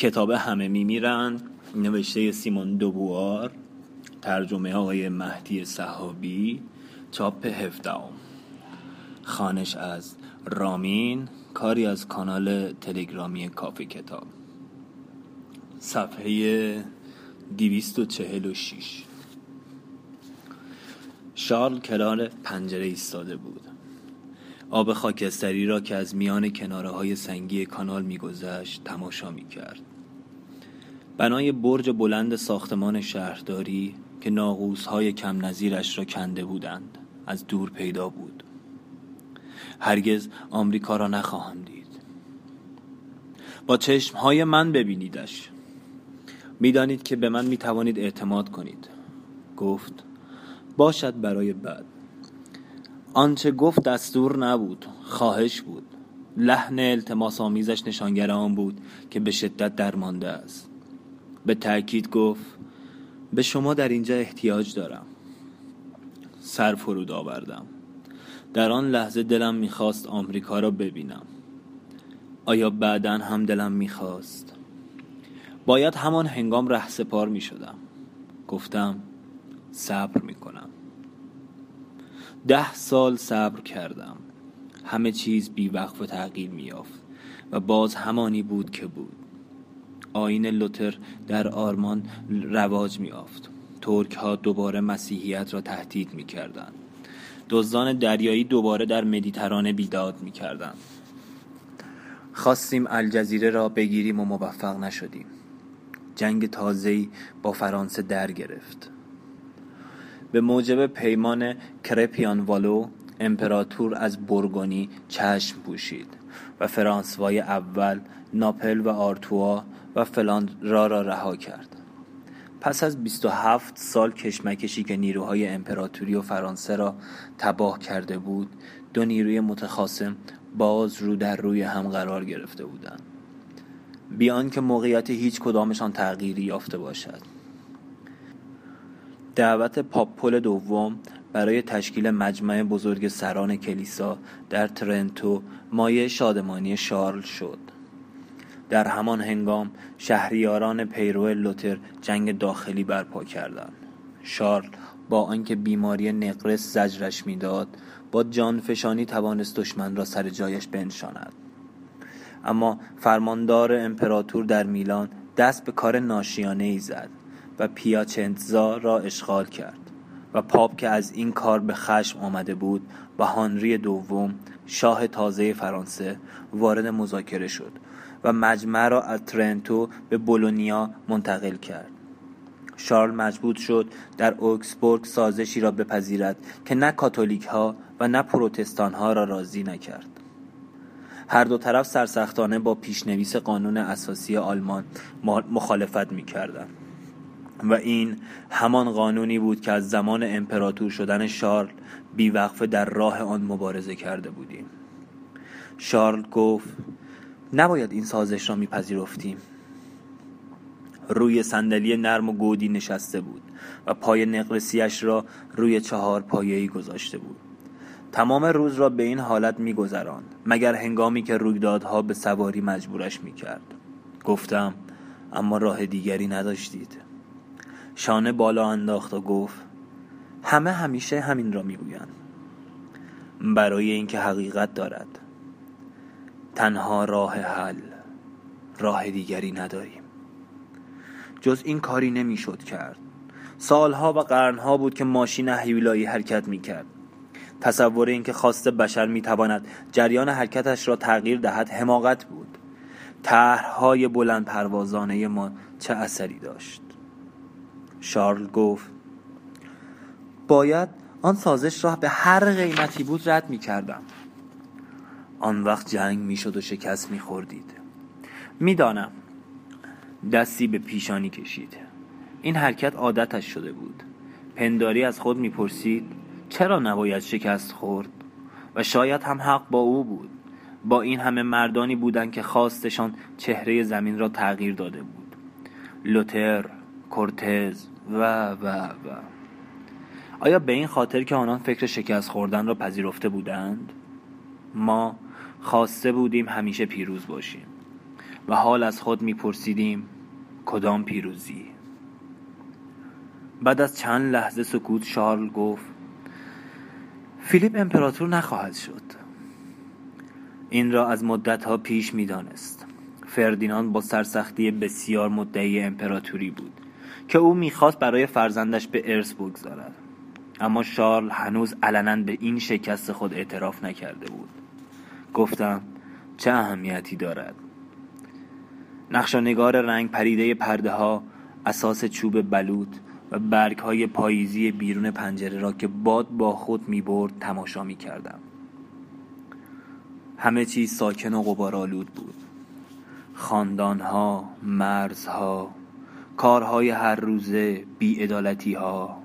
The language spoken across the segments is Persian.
کتاب همه میمیرند نوشته سیمون دوبوار. ترجمه آقای مهدی صحابی. چاپ هفدهم. خانش از رامین. کاری از کانال تلگرامی کافی کتاب. صفحه 246 شارل کنار پنجره ایستاده بود. آب خاکستری را که از میان کناره های سنگی کانال میگذشت تماشا می‌کرد. بنای برج بلند ساختمان شهرداری که ناغوس های کم نظیرش را کنده بودند از دور پیدا بود. هرگز آمریکا را نخواهم دید. با چشم های من ببینیدش. می‌دانید که به من می توانید اعتماد کنید. گفت باشد برای بعد. آنچه گفت دستور نبود خواهش بود. لحن التماس آمیزش نشانگر آن بود که به شدت درمانده است. به تأکید گفت به شما در اینجا احتیاج دارم. سر فرود آوردم. در آن لحظه دلم می‌خواست آمریکا را ببینم. آیا بعدا هم دلم می‌خواست؟ باید همان هنگام ره سپار می‌شدم. گفتم صبر می‌کنم. ده سال صبر کردم. همه چیز بیوقف و تغییر میافت و باز همانی بود که بود. آین لوتر در آرمان رواج میافت ترک ها دوباره مسیحیت را تهدید می‌کردند. دزدان دریایی دوباره در مدیترانه بیداد می‌کردند. خواستیم الجزیره را بگیریم و موفق نشدیم. جنگ تازه‌ای با فرانسه در گرفت. به موجب پیمان کرپیان والو امپراتور از برگونی چشم پوشید و فرانسوای اول ناپل و آرتوا و فلاندرا را رها کرد. پس از 27 سال کشمکشی که نیروهای امپراتوری و فرانسه را تباه کرده بود دو نیروی متخاصم باز رو در روی هم قرار گرفته بودند. بیان که موقعیت هیچ کدامشان تغییری یافته باشد. دعوت پاپول دوم برای تشکیل مجمع بزرگ سران کلیسا در ترنتو مایه شادمانی شارل شد. در همان هنگام شهریاران پیرو لوتر جنگ داخلی برپا کردند. شارل با آنکه بیماری نقرس زجرش می‌داد با جان فشانی توانست دشمن را سر جایش بنشاند. اما فرماندار امپراتور در میلان دست به کار ناشیانه ای زد. و پیاچنتزا را اشغال کرد و پاپ که از این کار به خشم آمده بود با هانری دوم شاه تازه فرانسه وارد مذاکره شد و مجمع را از ترنتو به بولونیا منتقل کرد. شارل مجبور شد در اوکسبورگ سازشی را بپذیرد که نه کاتولیک ها و نه پروتستان ها را راضی نکرد. هر دو طرف سرسختانه با پیشنویس قانون اساسی آلمان مخالفت می و این همان قانونی بود که از زمان امپراتور شدن شارل بیوقفه در راه آن مبارزه کرده بودیم. شارل گفت نباید این سازش را میپذیرفتیم. روی صندلی نرم و گودی نشسته بود و پای نقرسیش را روی چهار پایه‌ای گذاشته بود. تمام روز را به این حالت میگذراند مگر هنگامی که رویدادها به سواری مجبورش می‌کرد. گفتم اما راه دیگری نداشتید. شانه بالا انداخت و گفت همه همیشه همین را می‌گویند. برای اینکه حقیقت دارد تنها راه حل راه دیگری نداریم. جز این کاری نمی‌شد کرد. سالها و قرنها بود که ماشین هیولایی حرکت می‌کرد. تصور اینکه خواست بشر می‌تواند جریان حرکتش را تغییر دهد حماقت بود. طرحهای بلند پروازانه ما چه اثری داشت؟ شارل گفت باید آن سازش را به هر قیمتی بود رد می کردم آن وقت جنگ می شد و شکست می خوردید می‌دانم دستی به پیشانی کشید. این حرکت عادتش شده بود. پنداری از خود می‌پرسید چرا نباید شکست خورد؟ و شاید هم حق با او بود. با این همه مردانی بودند که خواستشان چهره زمین را تغییر داده بود. لوتر کورتز. و و و. آیا به این خاطر که آنان فکر شکست خوردن را پذیرفته بودند؟ ما خواسته بودیم همیشه پیروز باشیم و حال از خود میپرسیدیم کدام پیروزی. بعد از چند لحظه سکوت شارل گفت فیلیپ امپراتور نخواهد شد. این را از مدتها پیش می‌دانست. فردیناند با سرسختی بسیار مدعی امپراتوری بود. که او می‌خواست برای فرزندش به ارث بگذارد. اما شارل هنوز علنا به این شکست خود اعتراف نکرده بود. گفتم چه اهمیتی دارد؟ نقشانگار رنگ پریده پرده ها اساس چوب بلوط و برگ های پاییزی بیرون پنجره را که باد با خود می برد تماشا می کردم همه چیز ساکن و غبارآلود بود. خاندانها مرزها کارهای هر روزه بیعدالتی ها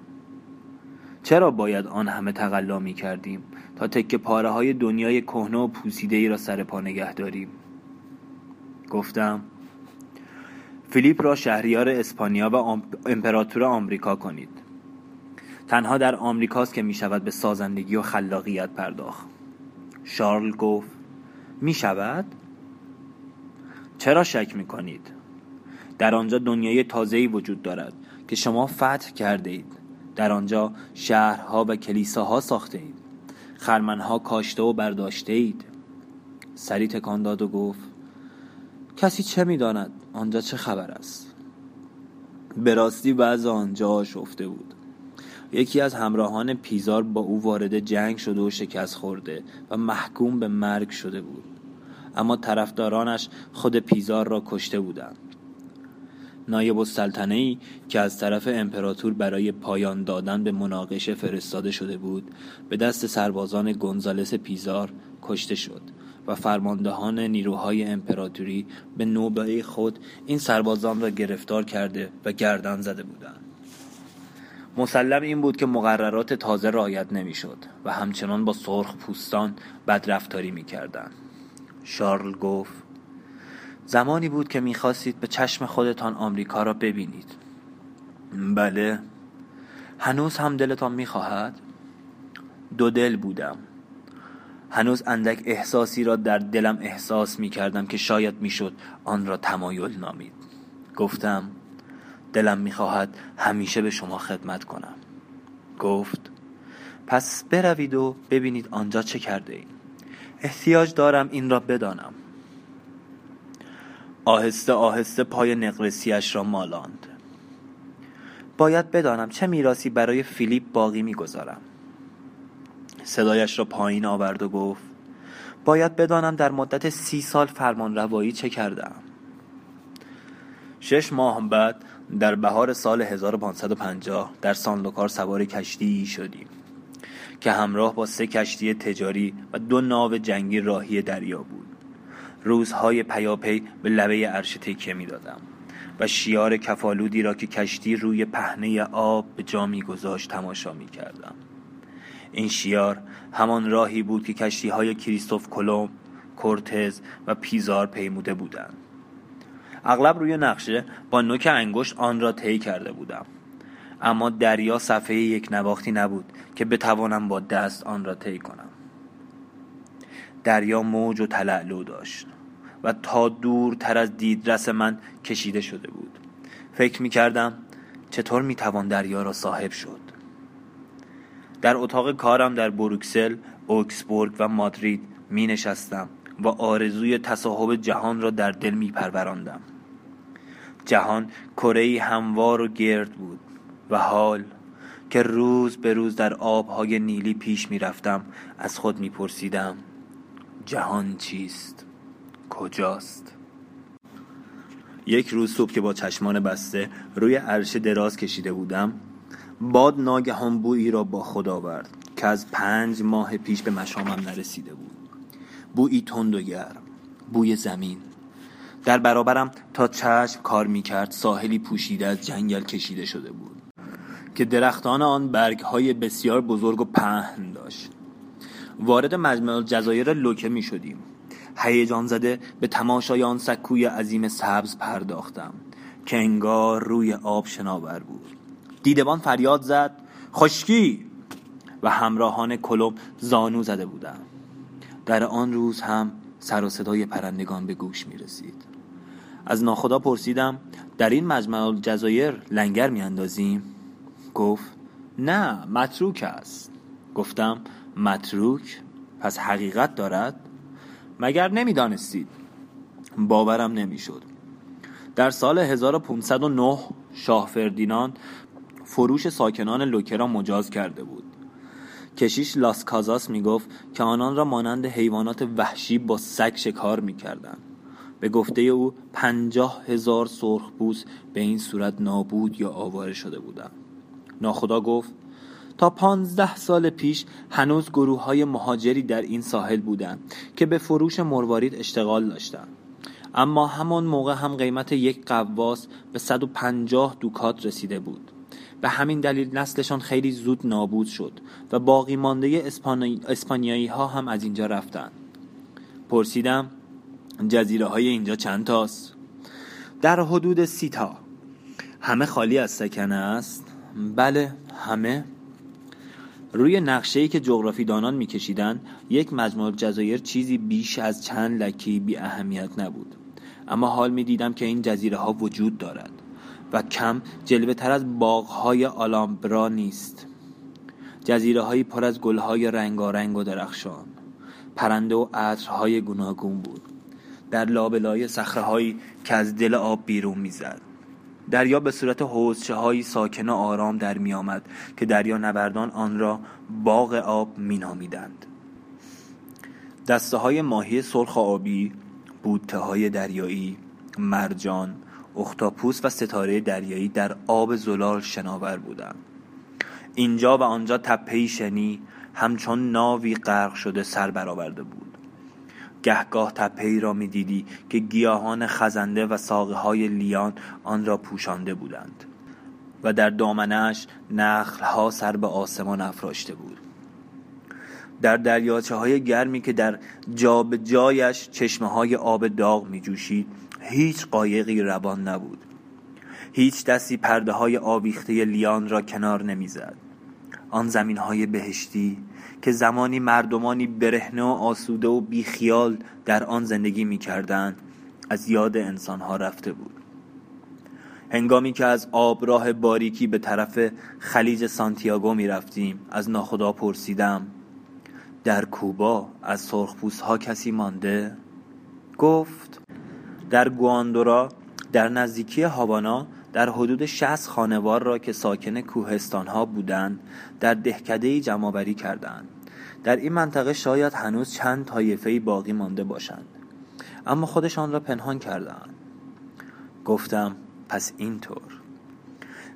چرا باید آن همه تقلا می کردیم تا تکه پاره های دنیای کهنه و پوسیده ای را سر پا نگه داریم گفتم فیلیپ را شهریار اسپانیا و امپراتور آمریکا کنید تنها در آمریکاست که می شود به سازندگی و خلاقیت پرداخت شارل گفت می شود؟ چرا شک می کنید؟ در آنجا دنیای تازه‌ای وجود دارد که شما فتح کرده اید در آنجا شهرها و کلیساها ساخته اید خرمنها کاشته و برداشته اید سری تکان داد و گفت کسی چه می‌داند؟ آنجا چه خبر است؟ به راستی بعض آنجا شفته بود. یکی از همراهان پیزار با او وارد جنگ شده و شکست خورده و محکوم به مرگ شده بود. اما طرفدارانش خود پیزار را کشته بودند. نایب السلطنه ای که از طرف امپراتور برای پایان دادن به مناقشه فرستاده شده بود به دست سربازان گونزالس پیزار کشته شد و فرماندهان نیروهای امپراتوری به نوبه خود این سربازان را گرفتار کرده و گردن زده بودند. مسلم این بود که مقررات تازه رعایت نمی‌شد و همچنان با سرخ پوستان بدرفتاری می‌کردند. شارل گفت زمانی بود که می‌خواستید به چشم خودتان آمریکا را ببینید. بله. هنوز هم دلتان می‌خواهد؟ دو دل بودم. هنوز اندک احساسی را در دلم احساس می کردم که شاید می‌شد آن را تمایل نامید. گفتم دلم می‌خواهد همیشه به شما خدمت کنم. گفت پس بروید و ببینید آنجا چه کرده اید احتیاج دارم این را بدانم. آهسته آهسته پای نقرسیش را مالاند. باید بدانم چه میراسی برای فیلیپ باقی می‌گذارم. صدایش را پایین آورد و گفت باید بدانم در مدت سی سال فرمان روایی چه کردم شش ماه بعد در بهار سال 1550 در سانلوکار سوار کشتی شدیم که همراه با سه کشتی تجاری و دو ناو جنگی راهی دریا بود. روزهای پیاپی به لبه عرش تکیه می دادم و شیار کفالودی را که کشتی روی پهنه آب به جا می گذاشت تماشا می کردم این شیار همان راهی بود که کشتی های کریستوف کلوم، کورتز و پیزار پیموده بودند. اغلب روی نقشه با نوک انگشت آن را طی کرده بودم. اما دریا صفحه یک نواختی نبود که بتوانم با دست آن را طی کنم. دریا موج و تلعلو داشت. و تا دورتر از دیدرس من کشیده شده بود فکر می کردم چطور می توان دریا را صاحب شد در اتاق کارم در بروکسل، اوکسبورگ و مادرید می نشستم و آرزوی تصاحب جهان را در دل می پروراندم. جهان کره هموار و گرد بود و حال که روز به روز در آبهای نیلی پیش می رفتم از خود می پرسیدم جهان چیست؟ کجاست؟ یک روز صبح که با چشمان بسته روی عرشه دراز کشیده بودم باد ناگهان بویی را با خود آورد که از پنج ماه پیش به مشامم نرسیده بود. بویی تند و گرم بوی زمین. در برابرم تا چشم کار می کرد ساحلی پوشیده از جنگل کشیده شده بود که درختان آن برگ های بسیار بزرگ و پهن داشت. وارد مجمع جزایر لوکه می شدیم هیجان زده به تماشای آن سکوی عظیم سبز پرداختم که انگار روی آب شناور بود. دیدبان فریاد زد خشکی! و همراهان کلوب زانو زده بودند. در آن روز هم سر و صدای پرندگان به گوش می رسید. از ناخدا پرسیدم در این مجمع الجزایر لنگر میاندازیم گفت نه متروک است. گفتم متروک؟ پس حقیقت دارد؟ مگر نمی‌دانستید؟ باورم نمی‌شد. در سال 1509 شاه فردیناند فروش ساکنان لوکه مجاز کرده بود. کشیش لاس کازاس می گفت که آنان را مانند حیوانات وحشی با سگ شکار می کردن. به گفته او پنجاه هزار سرخپوست به این صورت نابود یا آواره شده بودند. ناخدا گفت تا پانزده سال پیش هنوز گروه های مهاجری در این ساحل بودند که به فروش مروارید اشتغال داشتند. اما همان موقع هم قیمت یک قواس به 150 دوکات رسیده بود. به همین دلیل نسلشان خیلی زود نابود شد و باقی مانده اسپانیایی ها هم از اینجا رفتند. پرسیدم جزیره های اینجا چند تاست؟ در حدود سی تا. همه خالی از سکنه است؟ بله همه. روی نقشه که جغرافیدانان میکشیدند یک مجموع جزایر چیزی بیش از چند لکی بی اهمیت نبود. اما حال می دیدم که این جزیره ها وجود دارد و کم جلوه تر از باغ های آلامبرا نیست. جزیره هایی پر از گل های رنگارنگ و درخشان. پرنده و عطرهای گوناگون بود. در لابلای صخره هایی که از دل آب بیرون می‌زد. دریا به صورت حوزچه های ساکن آرام در می آمد که دریا نوردان آن را باغ آب می نامیدند دسته های ماهی سرخ آبی بودته های دریایی مرجان اختاپوس و ستاره دریایی در آب زلال شناور بودند. اینجا و آنجا تپهی شنی همچون ناوی غرق شده سر برآورده بود. گهگاه تپهی را می‌دیدی که گیاهان خزنده و ساقه های لیان آن را پوشانده بودند و در دامنش نخل ها سر به آسمان افراشته بود. در دریاچه های گرمی که در جا به جایش چشمه های آب داغ می جوشید هیچ قایقی روان نبود. هیچ دستی پرده های آویخته لیان را کنار نمی‌زد. آن زمین های بهشتی که زمانی مردمانی برهنه و آسوده و بیخیال در آن زندگی می‌کردند از یاد انسانها رفته بود هنگامی که از آبراه باریکی به طرف خلیج سانتیاگو می رفتیم از ناخدا پرسیدم در کوبا از سرخپوست ها کسی مانده؟ گفت در گواندورا در نزدیکی هاوانا در حدود 60 خانوار را که ساکن کوهستان ها بودند در دهکده جمعآوری کردند. در این منطقه شاید هنوز چند طایفه باقی مانده باشند. اما خودشان را پنهان کردند گفتم پس اینطور.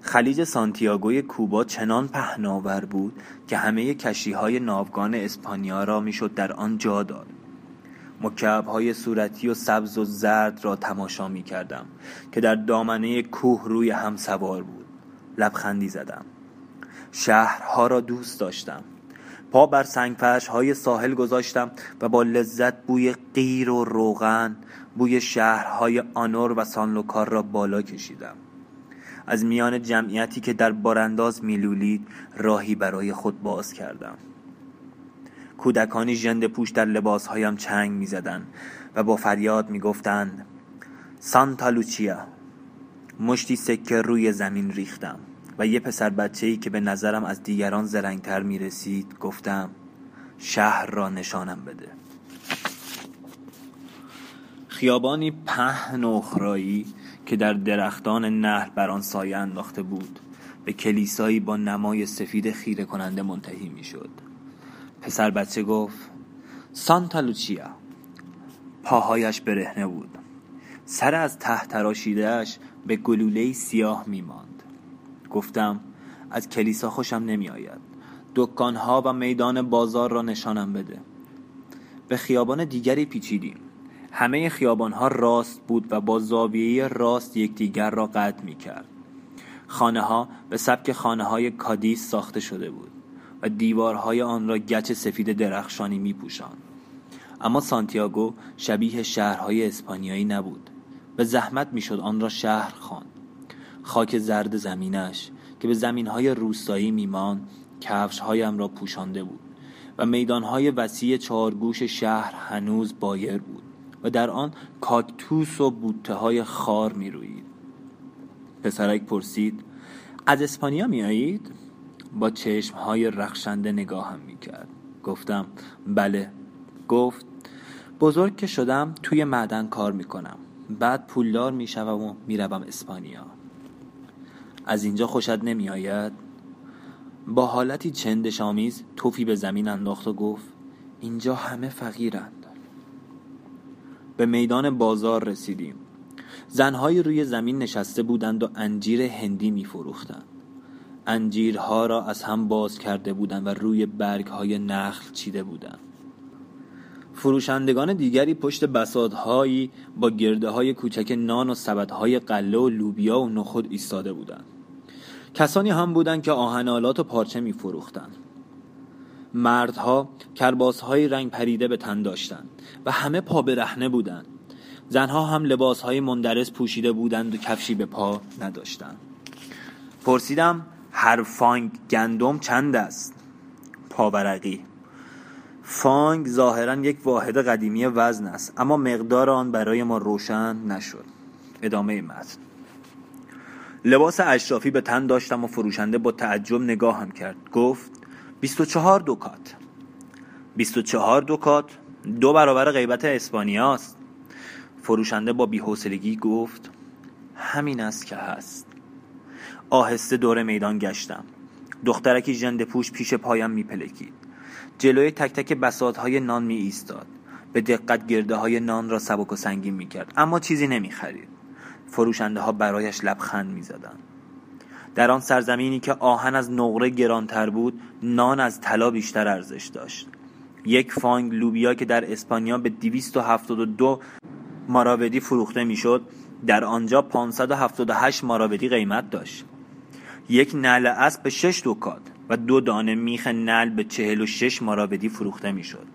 خلیج سانتیاگوی کوبا چنان پهناور بود که همه کشی های ناوگان اسپانیا را می‌شد در آن جا داد. مکعب های صورتی و سبز و زرد را تماشا می کردم که در دامنه کوه روی هم سوار بود. لبخندی زدم. شهرها را دوست داشتم. پا بر سنگفرش های ساحل گذاشتم و با لذت بوی غیر و روغن بوی شهرهای آنور و سانلوکار را بالا کشیدم. از میان جمعیتی که در بارانداز میلولید راهی برای خود باز کردم. کودکانی ژنده پوش در لباسهایم چنگ می‌زدند و با فریاد می‌گفتند سانتا لوچیا مشتی سکه روی زمین ریختم و یه پسر بچه ای که به نظرم از دیگران زرنگتر می رسید گفتم شهر را نشانم بده. خیابانی پهن و اخرایی که در درختان نهر بر آن سایه انداخته بود به کلیسایی با نمای سفید خیره کننده منتهی می شد پسر بچه گفت سانتا لوچیا. پاهایش برهنه بود. سر از ته تراشیدهش به گلوله سیاه میماند. گفتم از کلیسا خوشم نمی آید دکانها و میدان بازار را نشانم بده. به خیابان دیگری پیچیدیم. همه خیابانها راست بود و با زاویه راست یکدیگر را قطع می کرد خانه ها به سبک خانه های کادیس ساخته شده بود. و دیوارهای آن را گچ سفید درخشانی می پوشان. اما سانتیاگو شبیه شهرهای اسپانیایی نبود به زحمت می‌شد آن را شهر خواند خاک زرد زمینش که به زمینهای روستایی میمان کفشهایم را پوشانده بود و میدانهای وسیع چهارگوش شهر هنوز بایر بود و در آن کاکتوس و بوته های خار می روید پسرک پرسید از اسپانیا می آیید؟ با چشم های رخشنده نگاهم می کرد گفتم بله. گفت بزرگ که شدم توی معدن کار می کنم بعد پولدار می شوم و می روم اسپانیا. از اینجا خوشت نمی آید؟ با حالتی چندشامیز توفی به زمین انداخت و گفت اینجا همه فقیرند. به میدان بازار رسیدیم. زنهایی روی زمین نشسته بودند و انجیر هندی می فروختند انجیرها را از هم باز کرده بودند و روی برگهای نخل چیده بودند. فروشندگان دیگری پشت بسادهایی با گرده های کوچک نان و سبدهای قله و لوبیا و نخود ایستاده بودند. کسانی هم بودند که آهنالات و پارچه می فروختند مردها کرباسهای رنگ پریده به تن داشتند و همه پا برهنه بودند. زنها هم لباسهای مندرس پوشیده بودند و کفشی به پا نداشتند. پرسیدم هر فانگ گندم چند است؟ پاورقی. فانگ ظاهرا یک واحد قدیمی وزن است اما مقدار آن برای ما روشن نشد. ادامه متن. لباس اشرافی به تن داشتم و فروشنده با تعجب نگاهم کرد. گفت 24 دوکات. 24 دوکات دو برابر غیبت اسپانیاست. فروشنده با بیحوصلگی گفت همین است که هست. آهسته دور میدان گشتم. دخترکی جنده پوش پیش پایم میپلکید. جلوی تک تک بساطهای نان می ایستاد به دقت گرده های نان را سبک و سنگین می کرد اما چیزی نمی خرید فروشنده ها برایش لبخند می زدن. در آن سرزمینی که آهن از نقره گرانتر بود نان از طلا بیشتر ارزش داشت. یک فانگ لوبیا که در اسپانیا به 272 ماراودی فروخته می‌شد در آنجا 578 ماراودی قیمت داشت. یک نعل اسب به 6 دوکات و دو دانه میخ نل به 46 ماراودی فروخته می‌شد.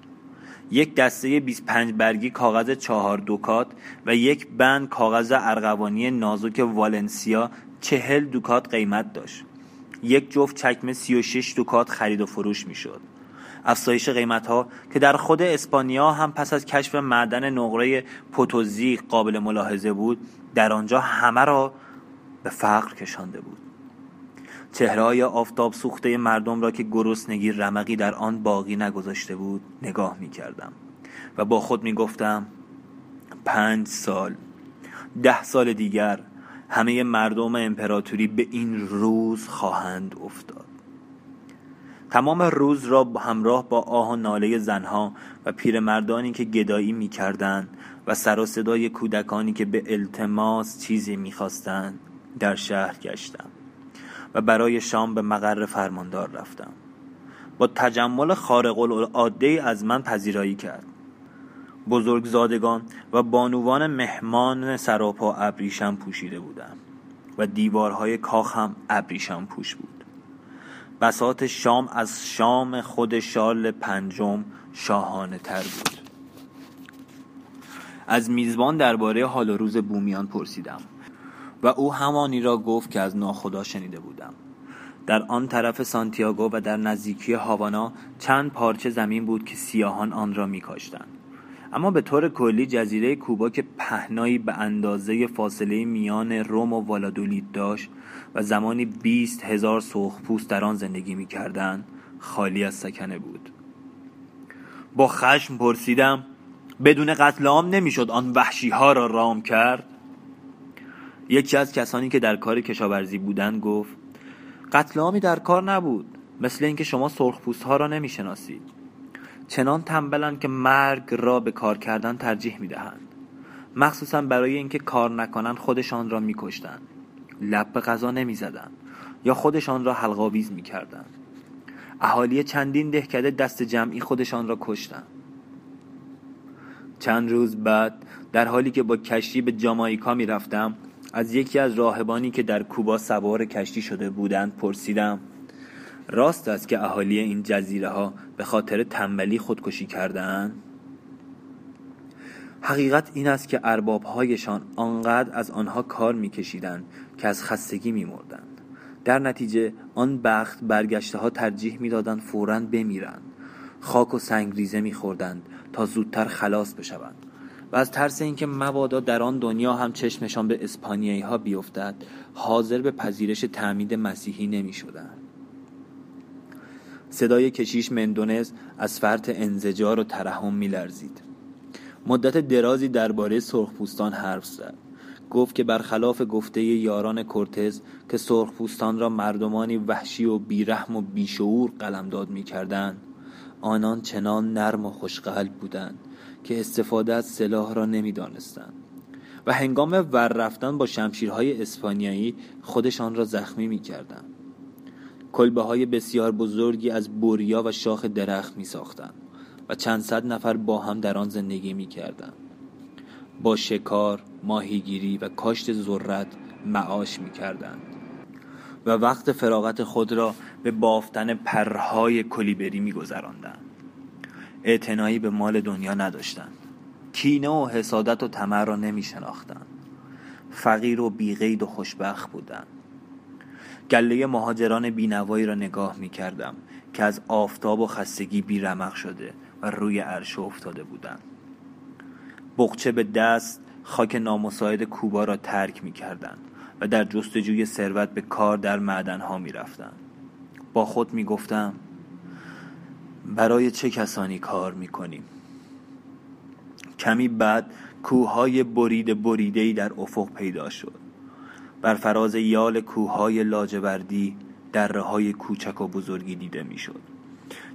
یک دسته 25 برگی کاغذ چهار دوکات و یک بند کاغذ ارغوانی نازک والنسیا چهل دوکات قیمت داشت. یک جفت چکمه 36 دوکات خرید و فروش می‌شد. افزایش قیمت ها که در خود اسپانیا هم پس از کشف معدن نقره پوتوزی قابل ملاحظه بود در آنجا همه را به فقر کشانده بود. چهرهای آفتاب سوخته مردم را که گرسنگی رمقی در آن باقی نگذاشته بود نگاه می کردم و با خود می گفتم پنج سال ده سال دیگر همه مردم امپراتوری به این روز خواهند افتاد. تمام روز را همراه با آه و ناله زنها و پیرمردانی که گدایی می‌کردند و سر و صدای کودکانی که به التماس چیزی می‌خواستند در شهر گشتم. و برای شام به مقر فرماندار رفتم. با تجمل خارق العاده از من پذیرایی کرد. بزرگزادگان و بانوان مهمان سراپا ابریشم پوشیده بودند و دیوارهای کاخ هم ابریشم پوش بود. بسات شام از شام خود شال پنجم شاهانه تر بود. از میزبان درباره حال و روز بومیان پرسیدم. و او همانی را گفت که از ناخدا شنیده بودم. در آن طرف سانتیاگو و در نزدیکی هاوانا چند پارچه زمین بود که سیاهان آن را میکاشتند. اما به طور کلی جزیره کوبا که پهنایی به اندازه فاصله میان روم و والادولید داشت و زمانی بیست هزار سرخپوست در آن زندگی می‌کردند خالی از سکنه بود. با خشم پرسیدم بدون قتل عام نمی‌شد آن وحشی ها را رام کرد؟ یکی از کسانی که در کار کشاورزی بودند گفت قتل عامی در کار نبود مثل اینکه شما سرخپوست ها را نمی‌شناسید. چنان تنبلند که مرگ را به کار کردن ترجیح می‌دهند. مخصوصا برای اینکه کار نکنند خودشان را میکشتند لب به غذا نمی‌زدند یا خودشان را حلقاویز می‌کردند اهالی چندین دهکده دست جمعی خودشان را کشتند چند روز بعد در حالی که با کشتی به جامایکا می‌رفتم از یکی از راهبانی که در کوبا سوار کشتی شده بودند پرسیدم راست است که اهالی این جزیره ها به خاطر تنبلی خودکشی کردند حقیقت این است که اربابهایشان آنقدر از آنها کار میکشیدند که از خستگی میمردند. در نتیجه آن بخت برگشته ها ترجیح می‌دادند فورا بمیرند. خاک و سنگریزه میخوردند تا زودتر خلاص بشوند. و از ترس اینکه مبادا در آن دنیا هم چشمشان به اسپانیایی ها بیفتد حاضر به پذیرش تعمید مسیحی نمی شدن. صدای کشیش مندونز از فرط انزجار و ترحم می لرزید. مدت درازی درباره سرخپوستان حرف زد گفت که برخلاف گفته یاران کورتز که سرخپوستان را مردمانی وحشی و بیرحم و بیشعور قلمداد می‌کردند آنان چنان نرم و خوشقلب بودند که استفاده از سلاح را نمی‌دانستند و هنگام ور رفتن با شمشیرهای اسپانیایی خودشان را زخمی می‌کردند کلبه های بسیار بزرگی از بوریا و شاخ درخت می ساختند و چند صد نفر با هم در آن زندگی می کردند. با شکار، ماهیگیری و کاشت ذرت معاش می کردند. و وقت فراغت خود را به بافتن پرهای کلیبری می گذراندند. اعتنایی به مال دنیا نداشتند. کینه و حسادت و طمع را نمی شناختند. فقیر و بیغید و خوشبخت بودند. گله مهاجران بینوایی را نگاه می کردم که از آفتاب و خستگی بیرمق شده و روی عرشه افتاده بودند. بقچه به دست خاک نامساعد کوبا را ترک می کردن و در جستجوی ثروت به کار در معدنها می رفتن. با خود می گفتم برای چه کسانی کار می کنیم کمی بعد کوههای برید بریدهی در افق پیدا شد. بر فراز یال کوههای لاجوردی دره های کوچک و بزرگی دیده می‌شد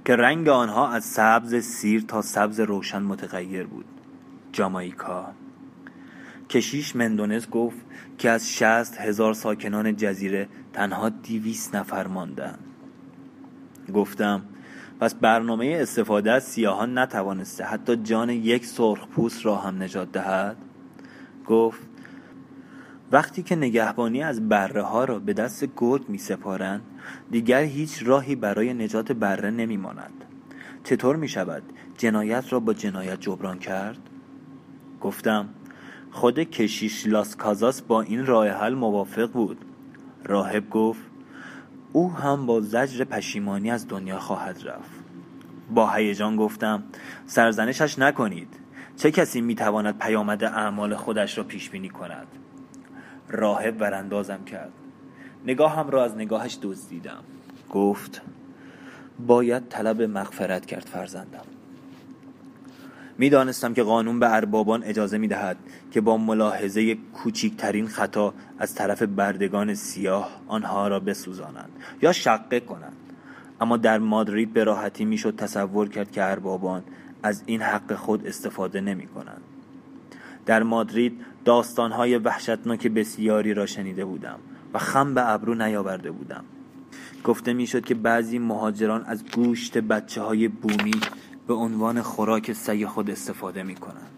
که رنگ آنها از سبز سیر تا سبز روشن متغیر بود. جامایکا. کشیش مندونز گفت که از شست هزار ساکنان جزیره تنها دیویس نفر ماندن گفتم پس برنامه استفاده از سیاهان نتوانسته حتی جان یک سرخ پوست را هم نجات دهد؟ گفت وقتی که نگهبانی از بره ها را به دست گرگ می سپارند دیگر هیچ راهی برای نجات بره نمی ماند. چطور می شود جنایت را با جنایت جبران کرد؟ گفتم خود کشیش لاس کازاس با این راه حل موافق بود. راهب گفت او هم با زجر پشیمانی از دنیا خواهد رفت. با هیجان گفتم سرزنشش نکنید. چه کسی می‌تواند پیامد اعمال خودش را پیش بینی کند؟ راهب وراندازم کرد. نگاهم را از نگاهش دزدیدم. گفت باید طلب مغفرت کرد فرزندم. می‌دانستم که قانون به اربابان اجازه می دهد که با ملاحظه کوچکترین خطا از طرف بردگان سیاه آنها را بسوزانند یا شقه کنند. اما در مادرید به راحتی می‌شد تصور کرد که اربابان از این حق خود استفاده نمی کنند در مادرید داستانهای وحشتناک بسیاری را شنیده بودم و خم به ابرو نیاورده بودم. گفته می‌شد که بعضی مهاجران از گوشت بچه های بومی به عنوان خوراک سگ خود استفاده می کنند.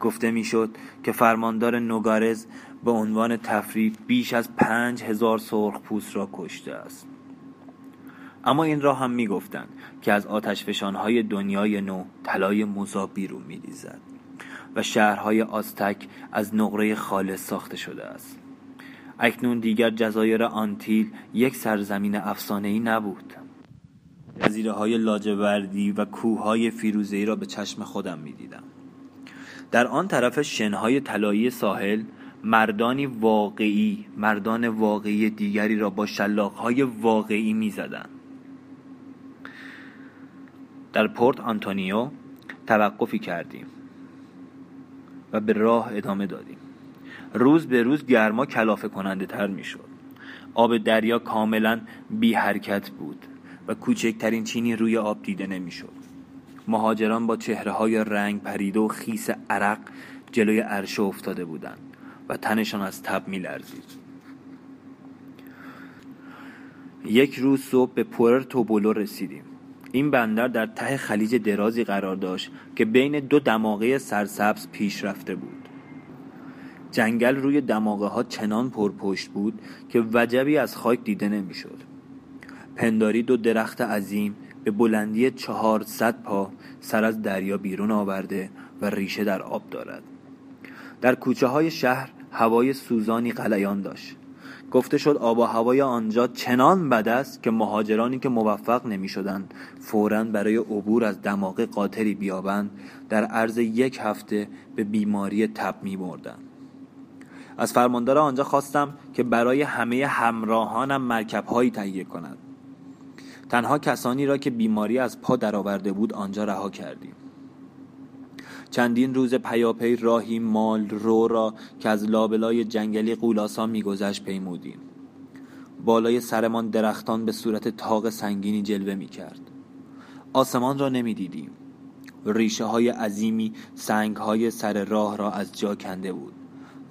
گفته می‌شد که فرماندار نوگارز به عنوان تفریح بیش از پنج هزار سرخ پوست را کشته است. اما این را هم می گفتند که از های دنیای نو طلای موزا بیرون می دیزد و شهرهای آستک از نقره خالص ساخته شده است. اکنون دیگر جزایر آنتیل یک سرزمین ای نبود. جزیره های لاجوردی و کوههای فیروزه‌ای را به چشم خودم می‌دیدم. در آن طرف شنهای طلایی ساحل مردانی واقعی مردان واقعی دیگری را با شلاقهای واقعی می‌زدند. در پورت آنتونیو توقفی کردیم و به راه ادامه دادیم. روز به روز گرما کلافه کننده تر می شد آب دریا کاملا بی حرکت بود. و کوچکترین چینی روی آب دیده نمی‌شد. مهاجران با چهره های رنگ پریده و خیس عرق جلوی عرشه افتاده بودند و تنشان از تب می لرزید. یک روز صبح به پورتو بولو رسیدیم. این بندر در ته خلیج درازی قرار داشت که بین دو دماغه سرسبز پیش رفته بود. جنگل روی دماغه ها چنان پرپشت بود که وجبی از خاک دیده نمی‌شد. پنداری دو درخت عظیم به بلندی چهارصد پا سر از دریا بیرون آورده و ریشه در آب دارد. در کوچه های شهر هوای سوزانی قلیان داشت. گفته شد آب و هوای آنجا چنان بد است که مهاجرانی که موفق نمی شدند فورا برای عبور از دماغ قاطری بیابند در عرض یک هفته به بیماری تب می بردن. از فرماندار آنجا خواستم که برای همه همراهانم مرکب هایی تهیه کند. تنها کسانی را که بیماری از پا درآورده بود آنجا رها کردیم. چندین روز پیاپی راهی مال رو را که از لابلای جنگلی قولاسا میگذشت پیمودیم. بالای سرمان درختان به صورت تاق سنگینی جلوه می کرد آسمان را نمی دیدیم ریشه های عظیمی سنگ های سر راه را از جا کنده بود.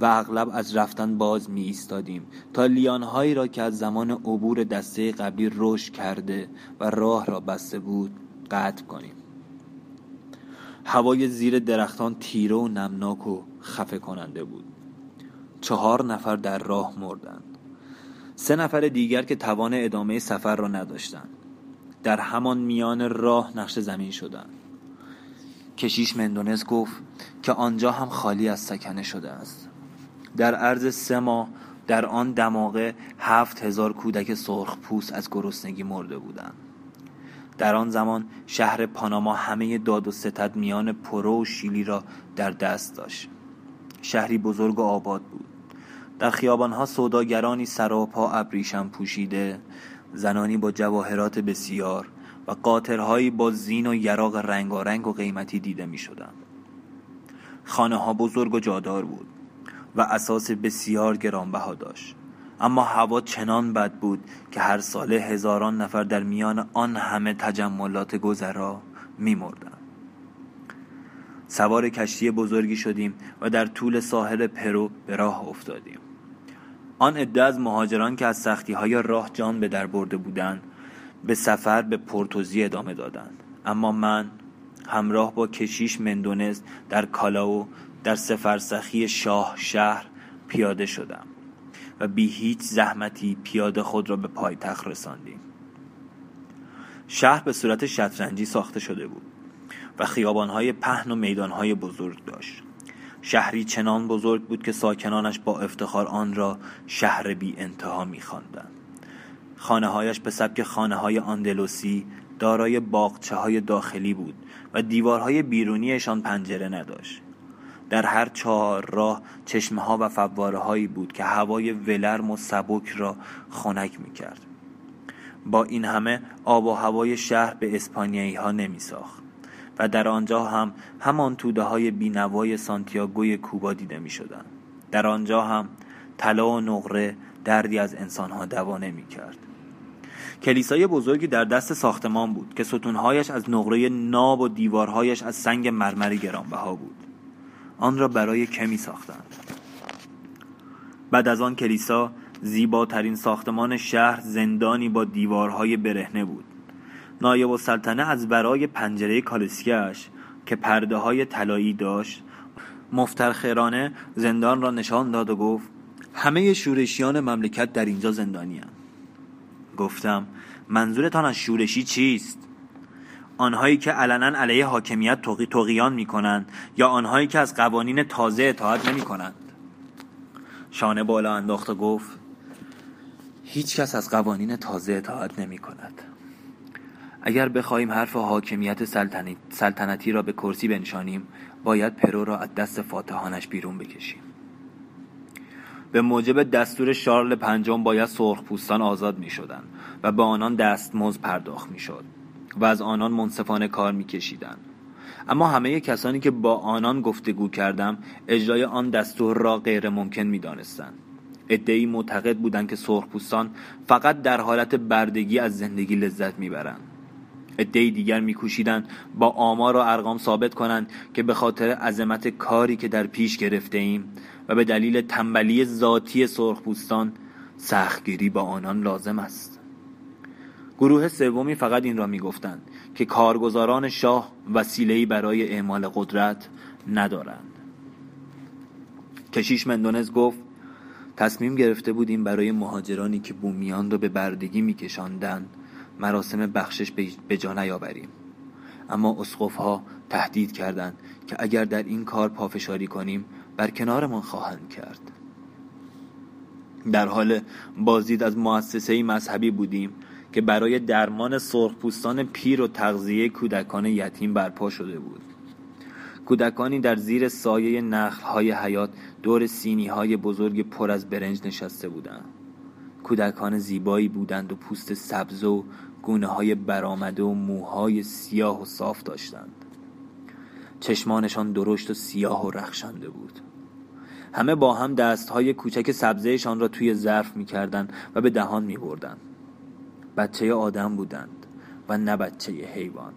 و اغلب از رفتن باز می ایستادیم تا لیانهایی را که از زمان عبور دسته قبلی رشد کرده و راه را بسته بود قطع کنیم. هوای زیر درختان تیره و نمناک و خفه کننده بود. چهار نفر در راه مردند. سه نفر دیگر که توان ادامه سفر را نداشتند. در همان میان راه نقش زمین شدند. کشیش مندونز گفت که آنجا هم خالی از سکنه شده است. در عرض سه ماه در آن دماغه هفت هزار کودک سرخ پوست از گرسنگی مرده بودند. در آن زمان شهر پاناما همه داد و ستد میان پرو و شیلی را در دست داشت. شهری بزرگ و آباد بود. در خیابانها سوداگرانی سراپا ابریشم پوشیده زنانی با جواهرات بسیار و قاطرهایی با زین و یراق رنگارنگ و قیمتی دیده می شدن. خانه ها بزرگ و جادار بود. و اساس بسیار گرانبها داشت. اما هوا چنان بد بود که هر ساله هزاران نفر در میان آن همه تجملات گذرا میمردند. سوار کشتی بزرگی شدیم و در طول ساحل پرو به راه افتادیم. آن عده از مهاجران که از سختی های راه جان به در برده بودند به سفر به پورتوزی ادامه دادند. اما من همراه با کشیش مندونز در کالاو در سفرسخی شاه شهر پیاده شدم و بی هیچ زحمتی پیاده خود را به پایتخت رساندیم. شهر به صورت شطرنجی ساخته شده بود و خیابانهای پهن و میدانهای بزرگ داشت. شهری چنان بزرگ بود که ساکنانش با افتخار آن را شهر بی انتها می خواندند. خانه هایش به سبک خانه های آندلوسی دارای باغچه های داخلی بود و دیوارهای بیرونیشان پنجره نداشت. در هر چهار راه چشمه ها و فواره هایی بود که هوای ولرم و سبک را خنک می کرد. با این همه آب و هوای شهر به اسپانیایی ها نمی ساخت و در آنجا هم همان توده های بینوای سانتیاگوی کوبا دیده می شدن. در آنجا هم طلا و نقره دردی از انسان ها دوا نمی کرد. کلیسای بزرگی در دست ساختمان بود که ستونهایش از نقره ناب و دیوارهایش از سنگ مرمری گرانبها بود آن را برای کمی ساختند بعد از آن کلیسا زیباترین ساختمان شهر زندانی با دیوارهای برهنه بود نایب و سلطنه از برای پنجره کالسکش که پرده های طلایی داشت مفترخرانه زندان را نشان داد و گفت همه شورشیان مملکت در اینجا زندانی هم. گفتم منظورتان از شورشی چیست؟ آنهایی که علنا علیه حاکمیت توقی توقیان می کنند یا آنهایی که از قوانین تازه اطاعت نمی کنند شانه بالا انداخت و گفت هیچ کس از قوانین تازه اطاعت نمی کند اگر بخواهیم حرف حاکمیت سلطنتی را به کرسی بنشانیم باید پرو را از دست فاتحانش بیرون بکشیم. به موجب دستور شارل پنجم باید سرخ پوستان آزاد می شدن و به آنان دستمزد پرداخت می شد و از آنان منصفانه کار میکشیدند. اما همه کسانی که با آنان گفتگو کردم اجرای آن دستور را غیر ممکن می دانستند ادهی معتقد بودند که سرخپوستان فقط در حالت بردگی از زندگی لذت می‌برند. ادهی دیگر میکوشیدند با آمار و ارقام ثابت کنند که به خاطر عظمت کاری که در پیش گرفته ایم و به دلیل تنبلی ذاتی سرخپوستان سختگیری با آنان لازم است. گروه سومی فقط این را می‌گفتند که کارگزاران شاه وسیله‌ای برای اعمال قدرت ندارند. کشیش مندونز گفت تصمیم گرفته بودیم برای مهاجرانی که بومیان را به بردگی میکشاندند مراسم بخشش به جا نیاوریم. اما اسقف ها تهدید کردند که اگر در این کار پافشاری کنیم بر کنارمان خواهند کرد. در حال بازدید از مؤسسه مذهبی بودیم. که برای درمان سرخپوستان پیر و تغذیه کودکان یتیم برپا شده بود. کودکانی در زیر سایه نخلهای حیات دور سینی های بزرگ پر از برنج نشسته بودند. کودکان زیبایی بودند و پوست سبز و گونه های برآمده و موهای سیاه و صاف داشتند. چشمانشان درشت و سیاه و رخشنده بود. همه با هم دستهای کوچک سبزهشان را توی ظرف می‌کردند و به دهان میبردند. بچه آدم بودند و نه بچه حیوان.